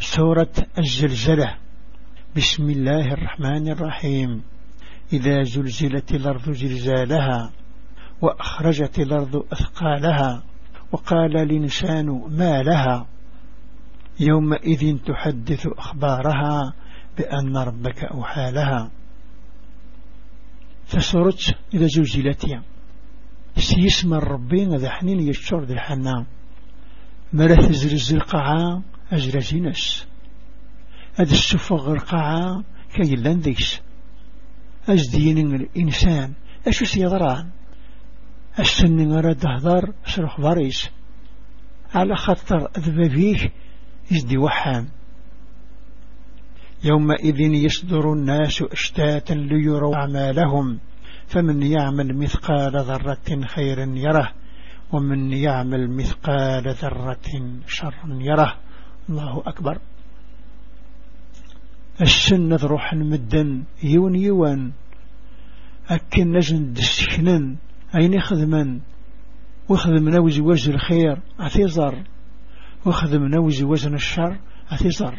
سورة الزلزلة. بسم الله الرحمن الرحيم. إذا زلزلت الأرض زلزالها وأخرجت الأرض أثقالها وقال الإنسان ما لها. يومئذ تحدث أخبارها بأن ربك أوحى لها. فسرت إذا زلزلت. سيسمى الربين ذا حنين يشتر الحنام مرث زلزل القاعة أجرزينس هذا السفغ القاعة كي لنديس أزدين الإنسان أشو سيضران؟ السن غرد هضر شرح باريس على خطر أذبابيه يزدي وحام. يومئذ يصدر الناس أشتاتا ليروا أعمالهم. فمن يعمل مثقال ذرة خيرا يره ومن يعمل مثقال ذرة شرا يره. الله أكبر. السنة روح مدن يون يوان أكن نجن دسكنن أين خدما وخدم نوز وزن الخير أثيزر وخدم نوز وزن الشر أثيزر